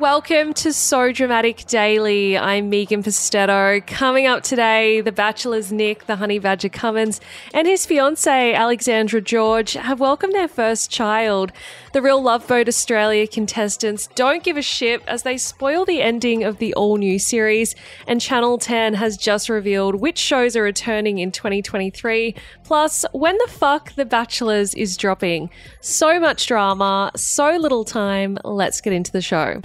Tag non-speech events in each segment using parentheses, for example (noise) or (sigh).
Welcome to So Dramatic Daily. I'm Megan Pustetto. Coming up today, The Bachelor's Nick, the Honey Badger Cummins, and his fiancee, Alexandra George, have welcomed their first child. The Real Love Boat Australia contestants don't give a shit as they spoil the ending of the all new series, and Channel 10 has just revealed which shows are returning in 2023. Plus, when the fuck The Bachelors is dropping. So much drama, so little time. Let's get into the show.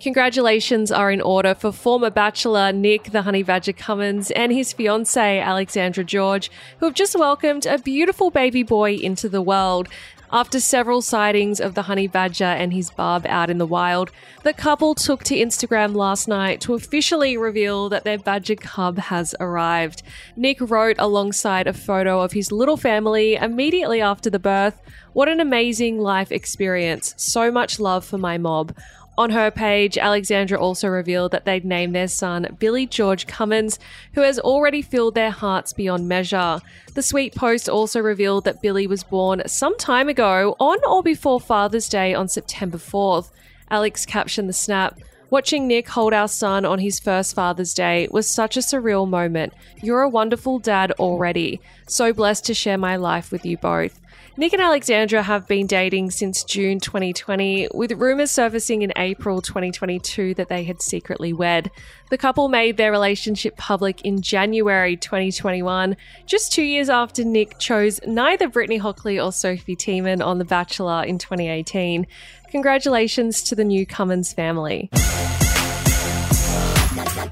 Congratulations are in order for former Bachelor Nick the Honey Badger Cummins and his fiancee Alexandra George, who have just welcomed a beautiful baby boy into the world. After several sightings of the honey badger and his bub out in the wild, the couple took to Instagram last night to officially reveal that their badger cub has arrived. Nick wrote alongside a photo of his little family immediately after the birth What an amazing life experience. So much love for my mob. On her page, Alexandra also revealed that they'd named their son Billy George Cummins, who has already filled their hearts beyond measure. The sweet post also revealed that Billy was born some time ago, on or before Father's Day on September 4th. Alex captioned the snap. Watching Nick hold our son on his first Father's Day was such a surreal moment. You're a wonderful dad already. So blessed to share my life with you both. Nick and Alexandra have been dating since June 2020, with rumours surfacing in April 2022 that they had secretly wed. The couple made their relationship public in January 2021, just two years after Nick chose neither Brittany Hockley or Sophie Tieman on The Bachelor in 2018. Congratulations to the new family.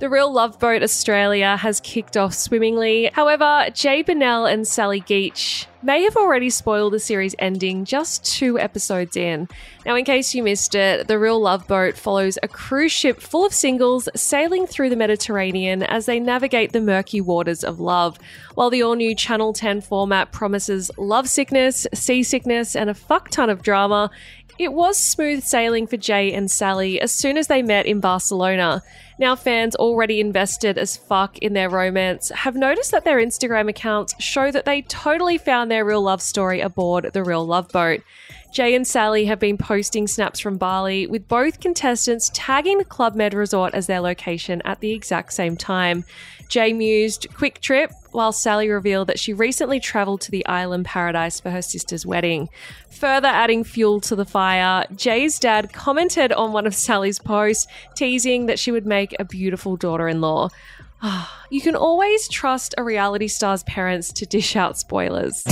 The Real Love Boat Australia has kicked off swimmingly. However, Jay Bennell and Sally Geach may have already spoiled the series ending just two episodes in. Now, in case you missed it, The Real Love Boat follows a cruise ship full of singles sailing through the Mediterranean as they navigate the murky waters of love. While the all new Channel 10 format promises love sickness, seasickness, and a fuck ton of drama, it was smooth sailing for Jay and Sally as soon as they met in Barcelona. Now, fans already invested as fuck in their romance have noticed that their Instagram accounts show that they totally found their real love story aboard the Real Love Boat. Jay and Sally have been posting snaps from Bali, with both contestants tagging the Club Med Resort as their location at the exact same time. Jay mused, quick trip, while Sally revealed that she recently travelled to the island paradise for her sister's wedding. Further adding fuel to the fire, Jay's dad commented on one of Sally's posts, teasing that she would make a beautiful daughter in law. Ah, you can always trust a reality star's parents to dish out spoilers.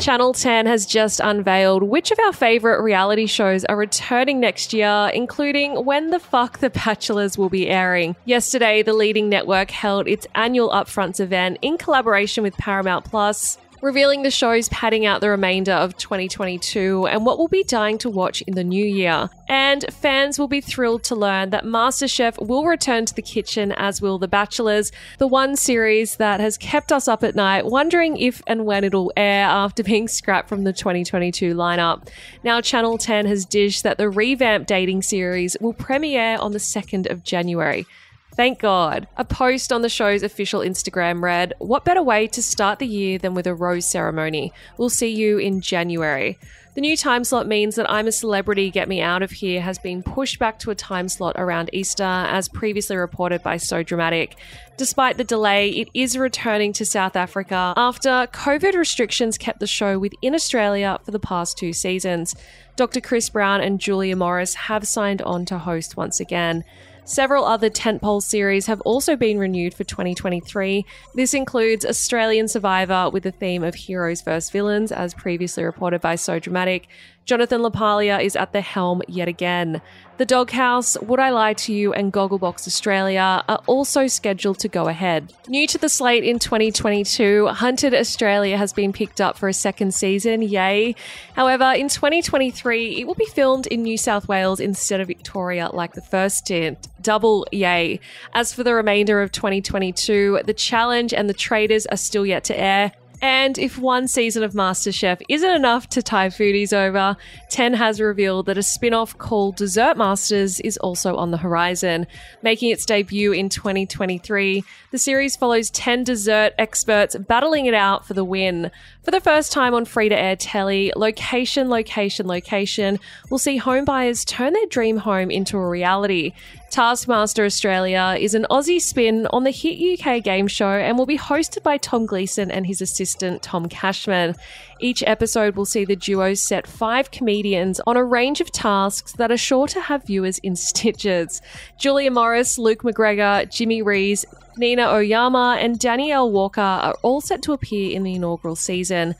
Channel 10 has just unveiled which of our favourite reality shows are returning next year, including when the fuck The Bachelors will be airing. Yesterday, the leading network held its annual Upfronts event in collaboration with Paramount Plus revealing the shows padding out the remainder of 2022 and what we'll be dying to watch in the new year. And fans will be thrilled to learn that MasterChef will return to the kitchen, as will The Bachelors, the one series that has kept us up at night wondering if and when it'll air after being scrapped from the 2022 lineup. Now, Channel 10 has dished that the revamped dating series will premiere on the 2nd of January. Thank God. A post on the show's official Instagram read, What better way to start the year than with a rose ceremony? We'll see you in January. The new time slot means that I'm a Celebrity Get Me Out of Here has been pushed back to a time slot around Easter, as previously reported by So Dramatic. Despite the delay, it is returning to South Africa after COVID restrictions kept the show within Australia for the past two seasons. Dr. Chris Brown and Julia Morris have signed on to host once again. Several other tentpole series have also been renewed for 2023. This includes Australian Survivor with the theme of heroes versus villains, as previously reported by So Dramatic. Jonathan LaPaglia is at the helm yet again. The Doghouse, Would I Lie to You, and Gogglebox Australia are also scheduled to go ahead. New to the slate in 2022, Hunted Australia has been picked up for a second season, yay. However, in 2023, it will be filmed in New South Wales instead of Victoria like the first stint. Double yay. As for the remainder of 2022, The Challenge and The Traitors are still yet to air. And if one season of MasterChef isn't enough to tie foodies over, Ten has revealed that a spin off called Dessert Masters is also on the horizon. Making its debut in 2023, the series follows 10 dessert experts battling it out for the win. For the first time on free to air telly, location, location, location will see home buyers turn their dream home into a reality. Taskmaster Australia is an Aussie spin on the hit UK game show and will be hosted by Tom Gleeson and his assistant Tom Cashman. Each episode will see the duo set five comedians on a range of tasks that are sure to have viewers in (laughs) stitches. Julia Morris, Luke McGregor, Jimmy Rees, Nina Oyama, and Danielle Walker are all set to appear in the inaugural season.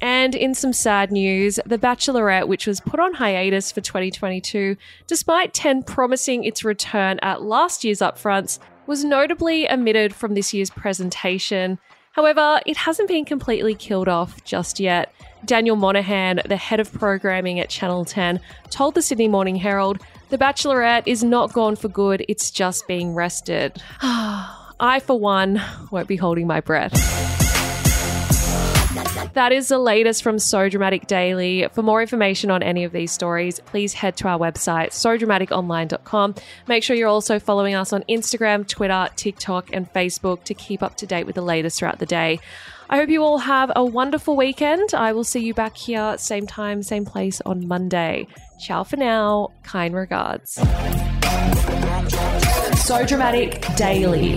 And in some sad news, The Bachelorette, which was put on hiatus for 2022, despite 10 promising its return at last year's upfronts, was notably omitted from this year's presentation. However, it hasn't been completely killed off just yet. Daniel Monaghan, the head of programming at Channel 10, told the Sydney Morning Herald, The Bachelorette is not gone for good, it's just being rested. (sighs) I, for one, won't be holding my breath. That is the latest from So Dramatic Daily. For more information on any of these stories, please head to our website, sodramaticonline.com. Make sure you're also following us on Instagram, Twitter, TikTok, and Facebook to keep up to date with the latest throughout the day. I hope you all have a wonderful weekend. I will see you back here, same time, same place on Monday. Ciao for now. Kind regards. So Dramatic Daily.